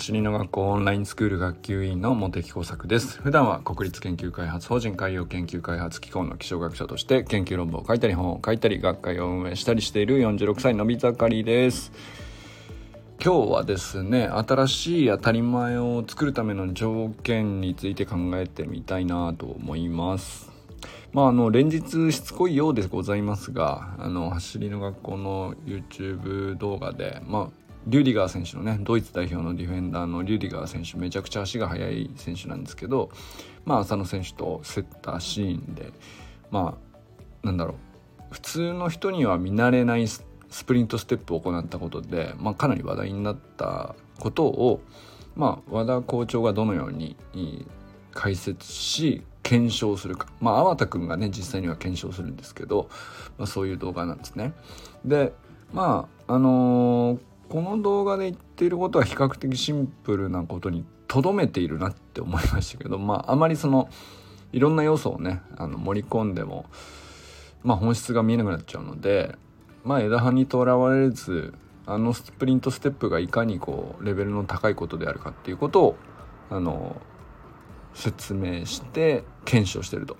走りの学校オンラインスクール学級委員の茂木耕作です。普段は国立研究開発法人海洋研究開発機構の気象学者として研究論文を書いたり本を書いたり学会を運営したりしている46歳のび盛りです。今日はですね新しい当たり前を作るための条件について考えてみたいなと思います。まあ、あの連日しつこいようでございますがあの走りの学校の YouTube 動画で、まあ、リュディガー選手のねドイツ代表のディフェンダーのリュディガー選手めちゃくちゃ足が速い選手なんですけどまあ浅野選手と競ったシーンでまあなんだろう普通の人には見慣れないスプリントステップを行ったことで、まあ、かなり話題になったことを、まあ、和田校長がどのように解説し検証するかまあ粟田君がね実際には検証するんですけど、まあ、そういう動画なんですね。でまああのーこの動画で言っていることは比較的シンプルなことにとどめているなって思いましたけどまああまりそのいろんな要素をねあの盛り込んでもまあ本質が見えなくなっちゃうのでまあ枝葉にとらわれずあのスプリントステップがいかにこうレベルの高いことであるかっていうことをあの説明して検証してると。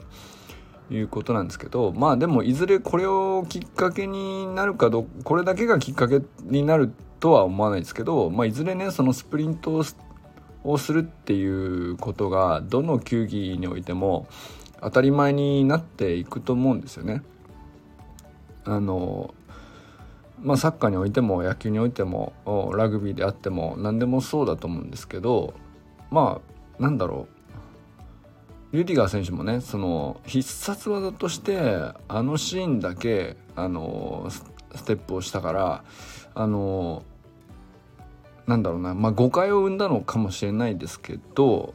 いうことなんですけどまあでもいずれこれをきっかけになるかどこれだけがきっかけになるとは思わないですけど、まあ、いずれねそのスプリントをするっていうことがどの球技においても当たり前になっていくと思うんですよね。あのまあ、サッカーにおいても野球においてもラグビーであっても何でもそうだと思うんですけどまあなんだろうリュディガー選手もねその必殺技としてあのシーンだけあのステップをしたからあのなんだろうな、まあ、誤解を生んだのかもしれないですけど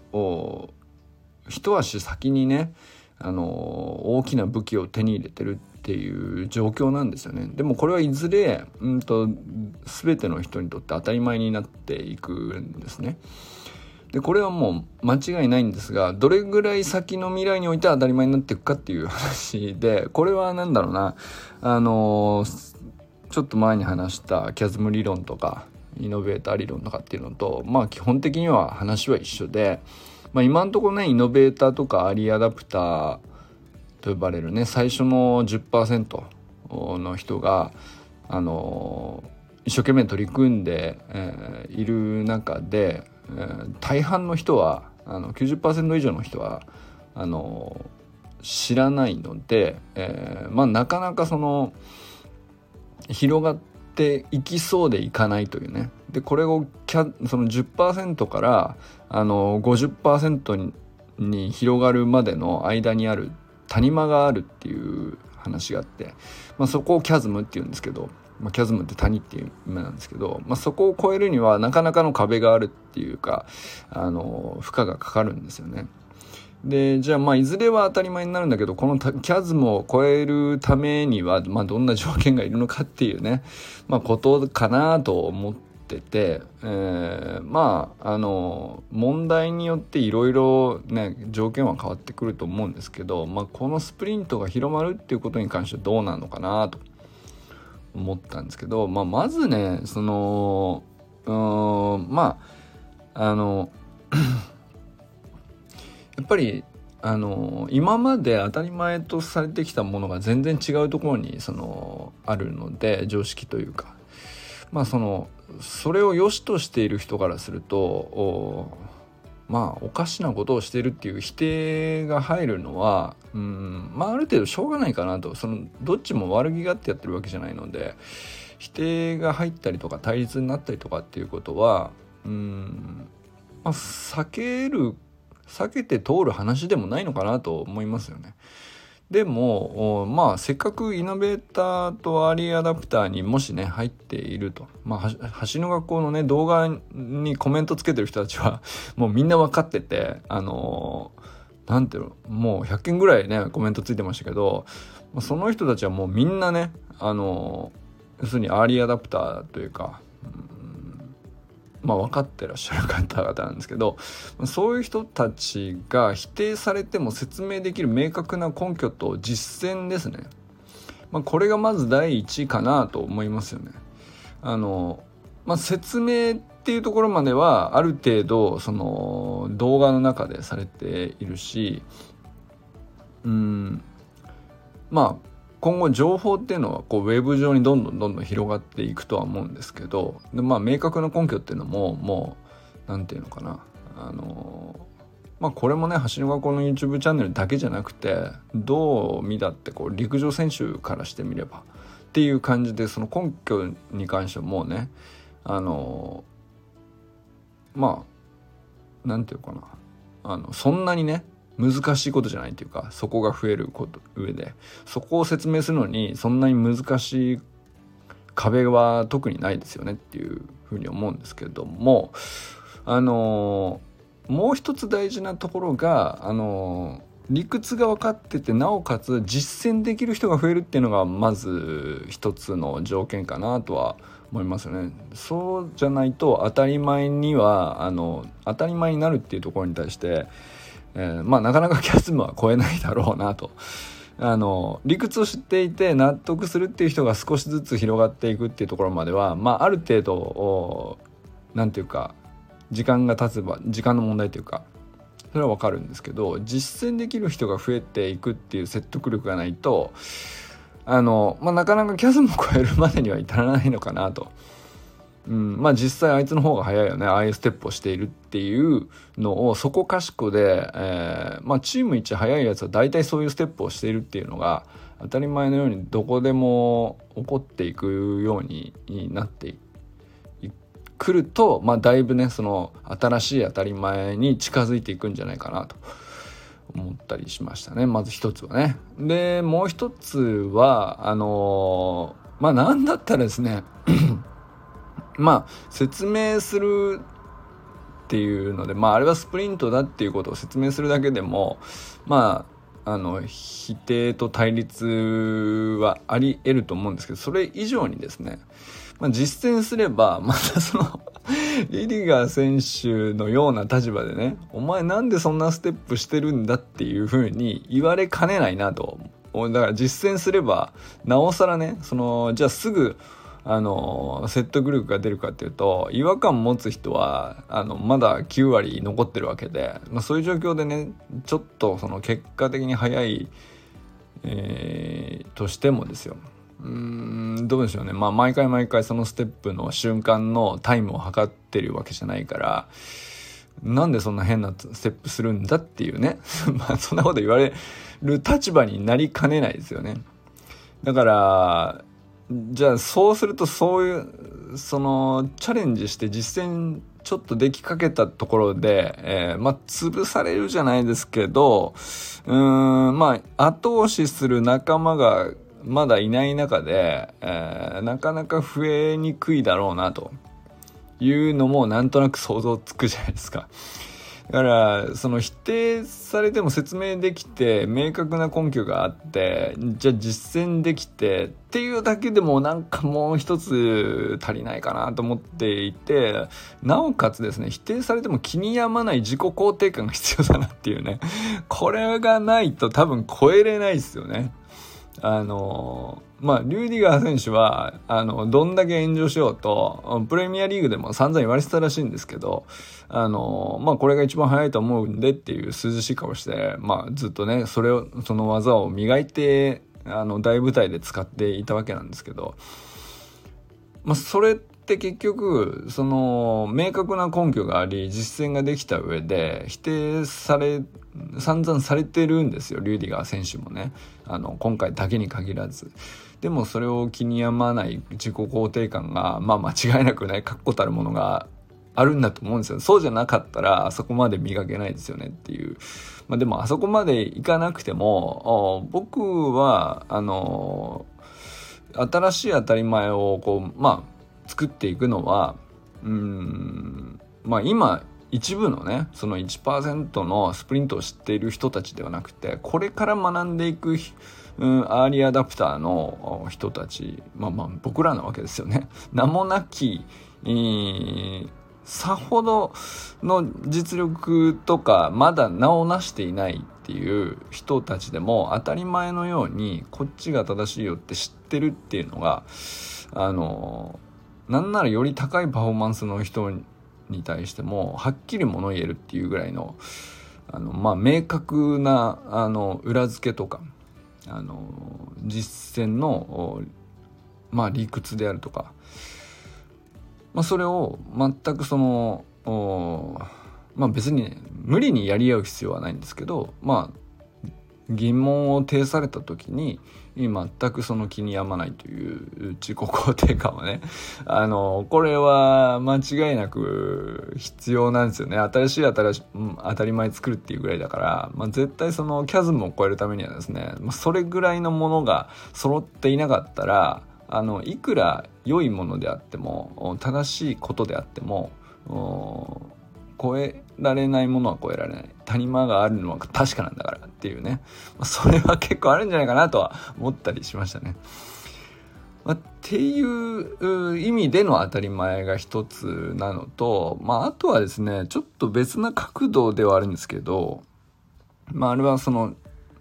一足先にねあの大きな武器を手に入れてるっていう状況なんですよね。でもこれはいずれ、うんと、全ての人にとって当たり前になっていくんですね。でこれはもう間違いないんですがどれぐらい先の未来において当たり前になっていくかっていう話でこれは何だろうな。あのちょっと前に話したキャズム理論とかイノベーター理論とかっていうのとまあ基本的には話は一緒で、まあ、今のところねイノベーターとかアリアダプターと呼ばれるね最初の10%の人があの一生懸命取り組んで、えー、いる中で、えー、大半の人はあの90%以上の人はあの知らないので、えー、まあなかなかその広がっていきそうでいかないというねでこれをキャその10%からあの50%にに広がるまでの間にある谷間があるっていう話があって、まあ、そこをキャズムっていうんですけど、まあ、キャズムって谷っていう意味なんですけど、まあ、そこを超えるにはなかなかの壁があるっていうかあの負荷がかかるんですよね。でじゃあまあいずれは当たり前になるんだけどこのキャズムを超えるためには、まあ、どんな条件がいるのかっていうね、まあ、ことかなと思ってて、えー、まああの問題によっていろいろね条件は変わってくると思うんですけど、まあ、このスプリントが広まるっていうことに関してはどうなのかなと思ったんですけど、まあ、まずねそのうんまああのやっぱりあの今まで当たり前とされてきたものが全然違うところにそのあるので常識というか。まあそのそれを良しとしている人からするとまあおかしなことをしているっていう否定が入るのはうんまあある程度しょうがないかなと。そのどっちも悪気があってやってるわけじゃないので否定が入ったりとか対立になったりとかっていうことはうんまあ避ける避けて通る話でもないのかなと思いますよね。でもまあせっかくイノベーターとアーリーアダプターにもしね入っているとまあ橋の学校のね動画にコメントつけてる人たちは もうみんな分かっててあの何ていうのもう100件ぐらいねコメントついてましたけどその人たちはもうみんなねあの要するにアーリーアダプターというかまあ、分かってらっしゃる方々なんですけどそういう人たちが否定されても説明できる明確な根拠と実践ですね、まあ、これがまず第一かなと思いますよね。あのまあ、説明っていうところまではある程度その動画の中でされているしうんまあ今後情報っていうのはこうウェブ上にどんどんどんどん広がっていくとは思うんですけどで、まあ、明確な根拠っていうのももう何て言うのかな。あのまあこれもね橋の学校の YouTube チャンネルだけじゃなくてどう見だってこう陸上選手からしてみればっていう感じでその根拠に関してはもうねあのまあなんていうかな。あのそんなにね難しいことじゃないっていうかそこが増えること上でそこを説明するのにそんなに難しい壁は特にないですよねっていうふうに思うんですけれどもあのもう一つ大事なところがあの理屈が分かっててなおかつ実践できる人が増えるっていうのがまず一つの条件かなとは思いますよね。そうじゃないと当たり前にはあの当たり前になるっていうところに対して、えー、まあなかなかキャスムは超えないだろうなと。あの理屈を知っていて納得するっていう人が少しずつ広がっていくっていうところまでは、まあ、ある程度何て言うか時間が経つば時間の問題というかそれは分かるんですけど実践できる人が増えていくっていう説得力がないとあの、まあ、なかなかキャスムを超えるまでには至らないのかなと。うん、まあ実際あいつの方が早いよね。ああいうステップをしているっていうのをそこかしこで、えー、まあ、チーム一早いやつは大体そういうステップをしているっていうのが当たり前のようにどこでも起こっていくようになってくると、まあ、だいぶねその新しい当たり前に近づいていくんじゃないかなと。思ったりしましたね。まず一つはね。でもう一つはあのー、まあなんだったらですねまあ説明するっていうのでまああれはスプリントだっていうことを説明するだけでもまああの否定と対立はあり得ると思うんですけどそれ以上にですね、まあ、実践すればまたその リディガー選手のような立場でねお前なんでそんなステップしてるんだっていうふうに言われかねないなと。だから実践すればなおさらねそのじゃあすぐあの説得力が出るかっていうと違和感持つ人はあのまだ9割残ってるわけで、まあ、そういう状況でねちょっとその結果的に早い、えー、としてもですよ。うんどうでしょうね。まあ毎回毎回そのステップの瞬間のタイムを測ってるわけじゃないからなんでそんな変なステップするんだっていうね。まあそんなこと言われる立場になりかねないですよね。だからじゃあそうするとそういうそのチャレンジして実践ちょっとできかけたところで、えー、まあ潰されるじゃないですけどうんまあ後押しする仲間がまだいない中で、えー、なかなか増えにくいだろうなというのもなんとなく想像つくじゃないですか。だからその否定されても説明できて明確な根拠があってじゃあ実践できてっていうだけでもなんかもう一つ足りないかなと思っていてなおかつですね否定されても気に病まない自己肯定感が必要だなっていうねこれがないと多分超えれないですよね。あのまあ、リューディガー選手はあのどんだけ炎上しようとプレミアリーグでも散々言われてたらしいんですけどあの、まあ、これが一番早いと思うんでっていう涼しい顔して、まあ、ずっとねそれをその技を磨いてあの大舞台で使っていたわけなんですけど、まあ、それって結局その明確な根拠があり実践ができた上で否定され散々されてるんですよリューディガー選手もね。あの今回だけに限らず。でもそれを気に病まない自己肯定感がまあ間違いなくね確固たるものがあるんだと思うんですよ。そうじゃなかったらあそこまで磨けないですよねっていう、まあ、でもあそこまでいかなくても僕はあの新しい当たり前をこうまあ作っていくのはうんまあ今一部のねその1%のスプリントを知っている人たちではなくてこれから学んでいく、うん、アーリーアダプターの人たちまあまあ僕らなわけですよね。名もなき、えー、さほどの実力とかまだ名を成していないっていう人たちでも当たり前のようにこっちが正しいよって知ってるっていうのがあのなんならより高いパフォーマンスの人に対してもはっきり物言えるっていうぐらいのあの、まあ、明確なあの裏付けとかあの実践の、まあ、理屈であるとか、まあ、それを全くそのまあ別に無理にやり合う必要はないんですけどまあ疑問を呈された時に全くその気に病まないという自己肯定感はねあのこれは間違いなく必要なんですよね。新しい新しい、うん、当たり前作るっていうぐらいだから、まあ、絶対そのキャズムを超えるためにはですね、それぐらいのものが揃っていなかったらあのいくら良いものであっても正しいことであっても超えられないものは超えられない谷間があるのは確かなんだからっていうねそれは結構あるんじゃないかなとは思ったりしましたね。まあ、っていう意味での当たり前が一つなのと、まあ、あとはですねちょっと別な角度ではあるんですけど、まあ、あれはその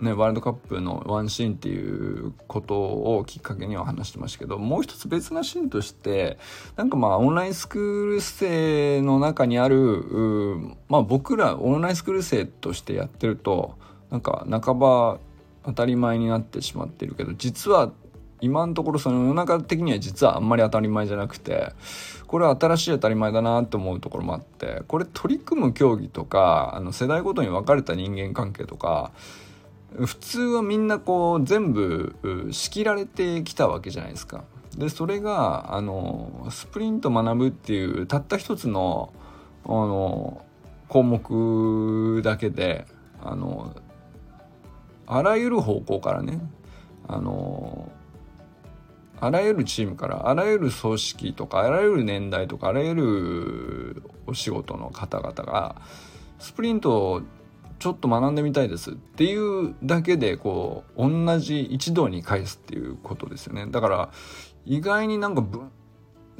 ね、ワールドカップのワンシーンっていうことをきっかけには話してましたけどもう一つ別なシーンとしてなんかまあオンラインスクール生の中にあるまあ僕らオンラインスクール生としてやってるとなんか半ば当たり前になってしまってるけど実は今のところその世の中的には実はあんまり当たり前じゃなくてこれは新しい当たり前だなって思うところもあってこれ取り組む競技とかあの世代ごとに分かれた人間関係とか普通はみんなこう全部仕切られてきたわけじゃないですか。でそれがあのスプリント学ぶっていうたった一つのあの項目だけであのあらゆる方向からねあのあらゆるチームからあらゆる組織とかあらゆる年代とかあらゆるお仕事の方々がスプリントちょっと学んでみたいですっていうだけでこう同じ一度に返すっていうことですよね。だから意外になんか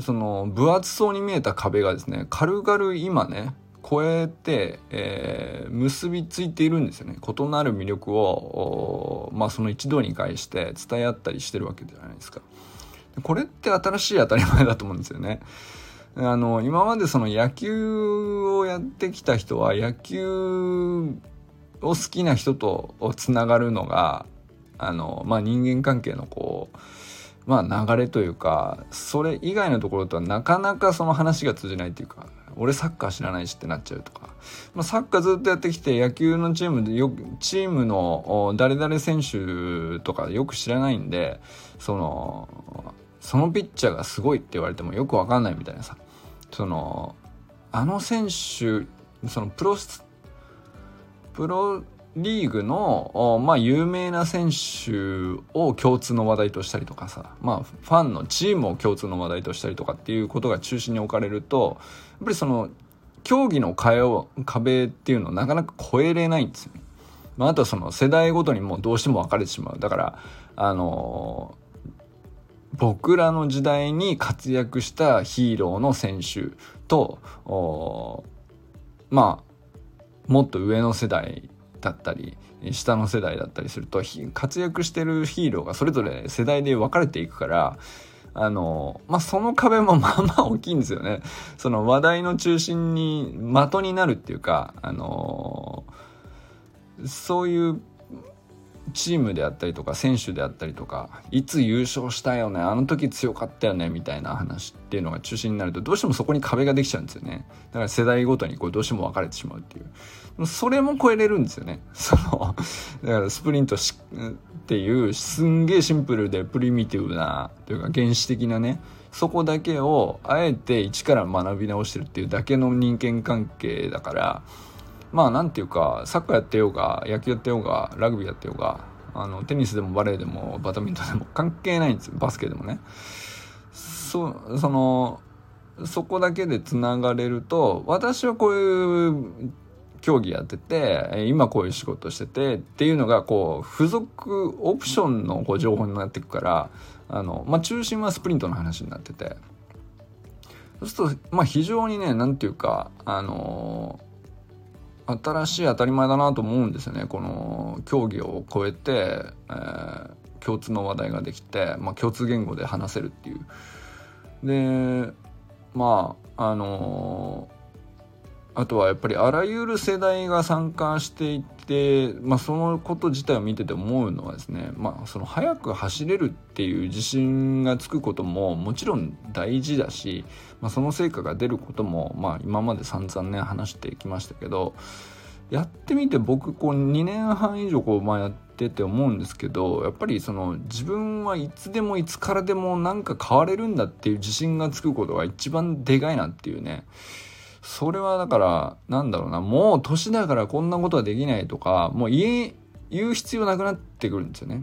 その分厚そうに見えた壁がですね軽々今ね超えて、えー、結びついているんですよね。異なる魅力をまあその一度に返して伝え合ったりしてるわけじゃないですか。これって新しい当たり前だと思うんですよね。あの今までその野球をやってきた人は野球を好きな人とつながるのがあの、まあ、人間関係のこうまあ流れというかそれ以外のところとはなかなかその話が通じないっていうか俺サッカー知らないしってなっちゃうとか、まあ、サッカーずっとやってきて野球のチームでよチームの誰々選手とかよく知らないんでそのそのピッチャーがすごいって言われてもよくわかんないみたいなさ。そのあの選手そのプロプロリーグの、まあ、有名な選手を共通の話題としたりとかさ、まあ、ファンのチームを共通の話題としたりとかっていうことが中心に置かれるとやっぱりその競技の壁っていうのをなかなか超えれないんですよね。まあ、あとはその世代ごとにもうどうしても分かれてしまう。だから、あのー、僕らの時代に活躍したヒーローの選手と、まあ、もっと上の世代だったり下の世代だったりすると活躍してるヒーローがそれぞれ世代で分かれていくからあのまあその壁も まあまあ大きいんですよね。その話題の中心に的になるっていうかあのそういうチームであったりとか選手であったりとかいつ優勝したよねあの時強かったよねみたいな話っていうのが中心になるとどうしてもそこに壁ができちゃうんですよね。だから世代ごとにこうどうしても分かれてしまうっていう。それも超えれるんですよね。そのだからスプリントしっていうすんげえシンプルでプリミティブなというか原始的なねそこだけをあえて一から学び直してるっていうだけの人間関係だからまあなんていうかサッカーやってようが野球やってようがラグビーやってようがあのテニスでもバレーでもバドミントンでも関係ないんですよバスケでもね。そそのそこだけでつながれると私はこういう競技やってて今こういう仕事しててっていうのがこう付属オプションのこう情報になっていくからあの、まあ、中心はスプリントの話になっててそうするとまあ非常にね何ていうかあの新しい当たり前だなと思うんですよね。この競技を超えて、えー、共通の話題ができて、まあ、共通言語で話せるっていう。でまああのあとはやっぱりあらゆる世代が参加していて、まあ、そのこと自体を見てて思うのはですね、まあ、その速く走れるっていう自信がつくことももちろん大事だし、まあ、その成果が出ることも、まあ、今まで散々ね話してきましたけどやってみて僕こう2年半以上こう、まあ、やってて思うんですけどやっぱりその自分はいつでもいつからでもなんか変われるんだっていう自信がつくことが一番でかいなっていうねそれはだからなんだろうなもう年だからこんなことはできないとかもう言え言う必要なくなってくるんですよね。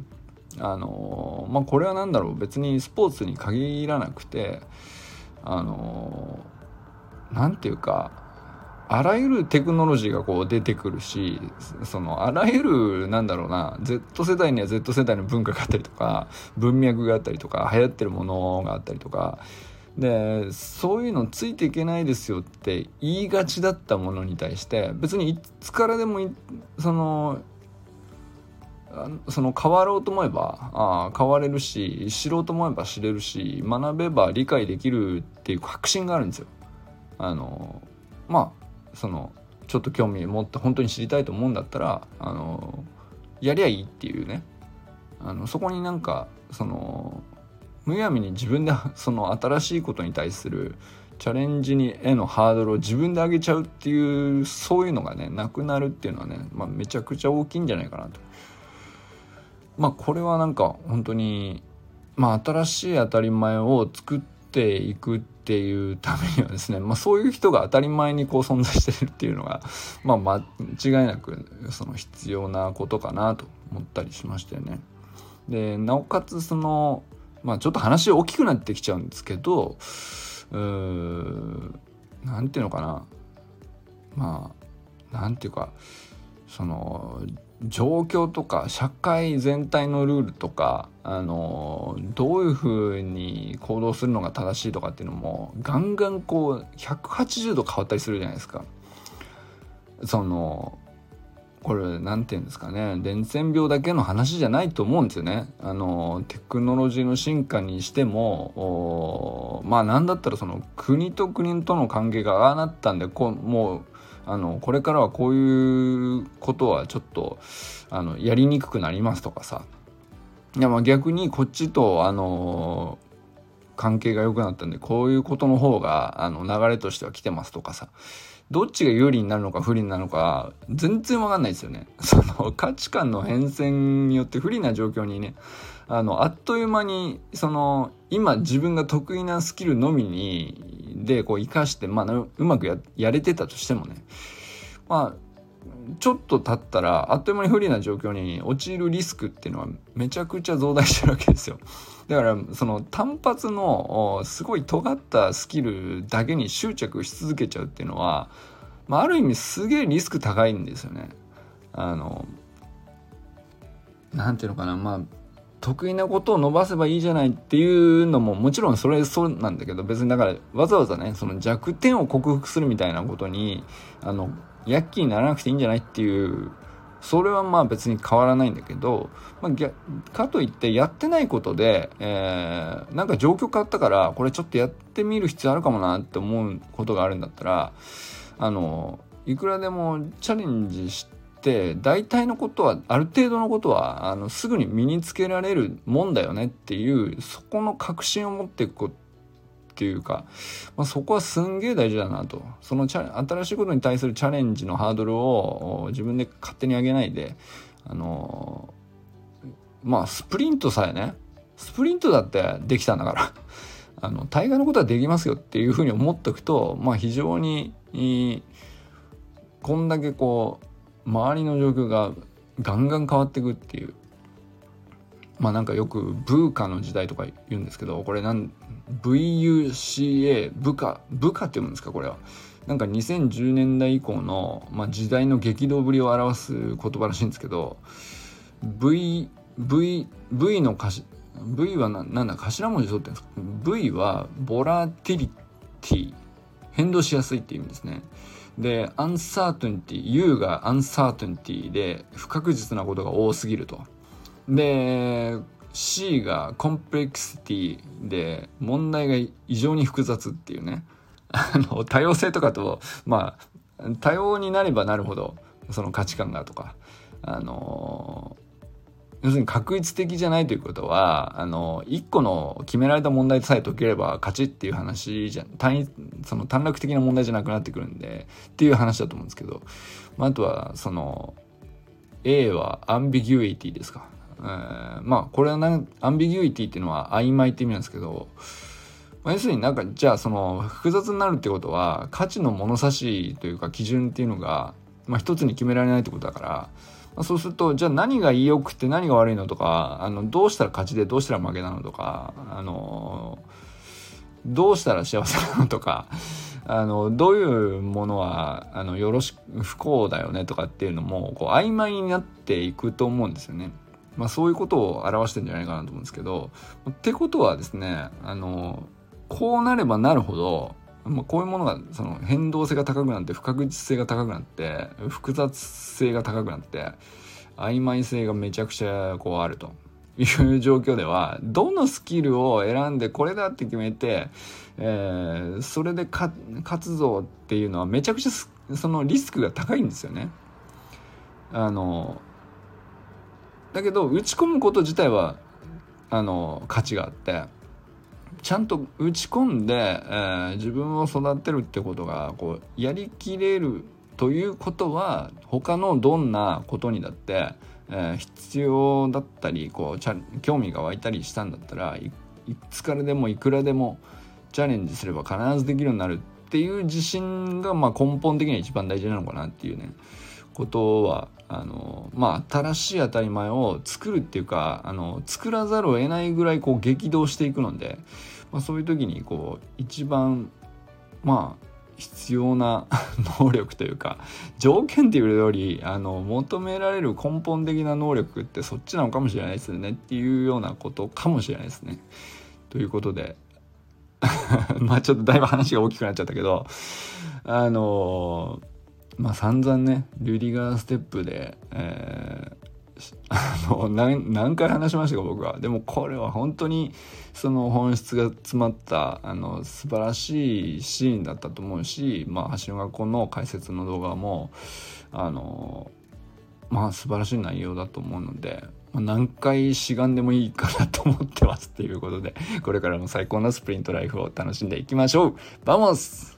あのまあこれは何だろう別にスポーツに限らなくてあの何て言うかあらゆるテクノロジーがこう出てくるしそのあらゆるなんだろうな Z 世代には Z 世代の文化があったりとか文脈があったりとか流行ってるものがあったりとかでそういうのついていけないですよって言いがちだったものに対して別にいつからでもそのその変わろうと思えばあ変われるし知ろうと思えば知れるし学べば理解できるっていう確信があるんですよ。あのまあそのちょっと興味持って本当に知りたいと思うんだったらあのやりゃいいっていうねあのそこになんかそのむやみに自分でその新しいことに対するチャレンジにへのハードルを自分で上げちゃうっていうそういうのがねなくなるっていうのはね、まあ、めちゃくちゃ大きいんじゃないかなと。まあこれはなんか本当にまあ新しい当たり前を作っていくっていうためにはですね、まあ、そういう人が当たり前にこう存在してるっていうのが、まあ、間違いなくその必要なことかなと思ったりしましたよね。でなおかつそのまあちょっと話大きくなってきちゃうんですけどうーなんていうのかなまあなんていうかその状況とか社会全体のルールとかあのどういうふうに行動するのが正しいとかっていうのもガンガンこう180度変わったりするじゃないですか。そのこれ何て言うんですかね。伝染病だけの話じゃないと思うんですよね。あのテクノロジーの進化にしてもまあ何だったらその国と国との関係がああなったんでこもうあのこれからはこういうことはちょっとあのやりにくくなりますとかさ。いやまあ逆にこっちとあの関係が良くなったんでこういうことの方があの流れとしては来てますとかさ。どっちが有利になるのか不利になるのか全然わかんないですよね。その価値観の変遷によって不利な状況にねあのあっという間にその今自分が得意なスキルのみにでこう生かして、まあ、うまくややれてたとしてもねまあちょっと経ったらあっという間に不利な状況に陥るリスクっていうのはめちゃくちゃ増大してるわけですよ。だからその単発のすごい尖ったスキルだけに執着し続けちゃうっていうのは、まあ、ある意味すげえリスク高いんですよね。あのなんていうのかなまあ得意なことを伸ばせばいいじゃないっていうのももちろんそれそうなんだけど別にだからわざわざねその弱点を克服するみたいなことにあの躍起にならなくていいんじゃないっていうそれはまあ別に変わらないんだけど、まあ、かといってやってないことで、えー、なんか状況変わったからこれちょっとやってみる必要あるかもなって思うことがあるんだったらあのいくらでもチャレンジして大体のことはある程度のことはあのすぐに身につけられるもんだよねっていうそこの確信を持っていくっていうか、まあ、そこはすんげえ大事だなと。その新しいことに対するチャレンジのハードルを自分で勝手に上げないであのまあスプリントさえねスプリントだってできたんだから あの大概のことはできますよっていうふうに思っておくとまあ非常にこんだけこう周りの状況がガンガン変わっていくっていう。まあなんかよくブーカの時代とか言うんですけどこれなん VUCA 部下部下って読むんですかこれは。なんか2010年代以降の、まあ、時代の激動ぶりを表す言葉らしいんですけど V V V の頭 V はななんだ頭文字取ってるんですか？V はボラティリティ変動しやすいっていう意味ですね。で、アンサートゥンティ、U がアンサートゥンティで不確実なことが多すぎると。で、C がコンプレクシティで問題が異常に複雑っていうね。あの多様性とかとまあ多様になればなるほどその価値観がとか。あの要するに確一的じゃないということはあの一個の決められた問題さえ解ければ勝ちっていう話じゃ単位その短絡的な問題じゃなくなってくるんでっていう話だと思うんですけど、まあ、あとはその A はアンビギュイティですか、えー、まあこれはなアンビギュイティっていうのは曖昧って意味なんですけど、まあ、要するになんかじゃあその複雑になるってことは価値の物差しというか基準っていうのが、まあ、一つに決められないってことだから、まあ、そうするとじゃあ何が良くて何が悪いのとかあのどうしたら勝ちでどうしたら負けなのとかあのどうしたら幸せなのとかあのどういうものはあのよろしく不幸だよねとかっていうのもこう曖昧になっていくと思うんですよね。まあ、そういうことを表してるんじゃないかなと思うんですけどってことはですねあのこうなればなるほど、まあ、こういうものがその変動性が高くなって不確実性が高くなって複雑性が高くなって曖昧性がめちゃくちゃこうあるという状況ではどのスキルを選んでこれだって決めて、えー、それで勝つぞっていうのはめちゃくちゃそのリスクが高いんですよね。あのだけど打ち込むこと自体はあの価値があってちゃんと打ち込んで、えー、自分を育てるってことがこうやりきれるということは他のどんなことにだってえー、必要だったりこうチャ興味が湧いたりしたんだったらいつからでもいくらでもチャレンジすれば必ずできるようになるっていう自信がまあ根本的には一番大事なのかなっていうね。ことはあのまあ新しい当たり前を作るっていうかあの作らざるを得ないぐらいこう激動していくので、まあ、そういう時にこう一番まあ必要な 能力というか条件っていうよりあの求められる根本的な能力ってそっちなのかもしれないですねっていうようなことかもしれないですね。ということで まあちょっとだいぶ話が大きくなっちゃったけどあのまあ散々ねルディガーステップで、えー あの何回話しましたか僕は。でもこれは本当にその本質が詰まったあの素晴らしいシーンだったと思うし、まあ、橋の学校の解説の動画もあのまあ素晴らしい内容だと思うので、ま、何回しがんでもいいかなと思ってますっていうことでこれからも最高のスプリントライフを楽しんでいきましょう。 Vamos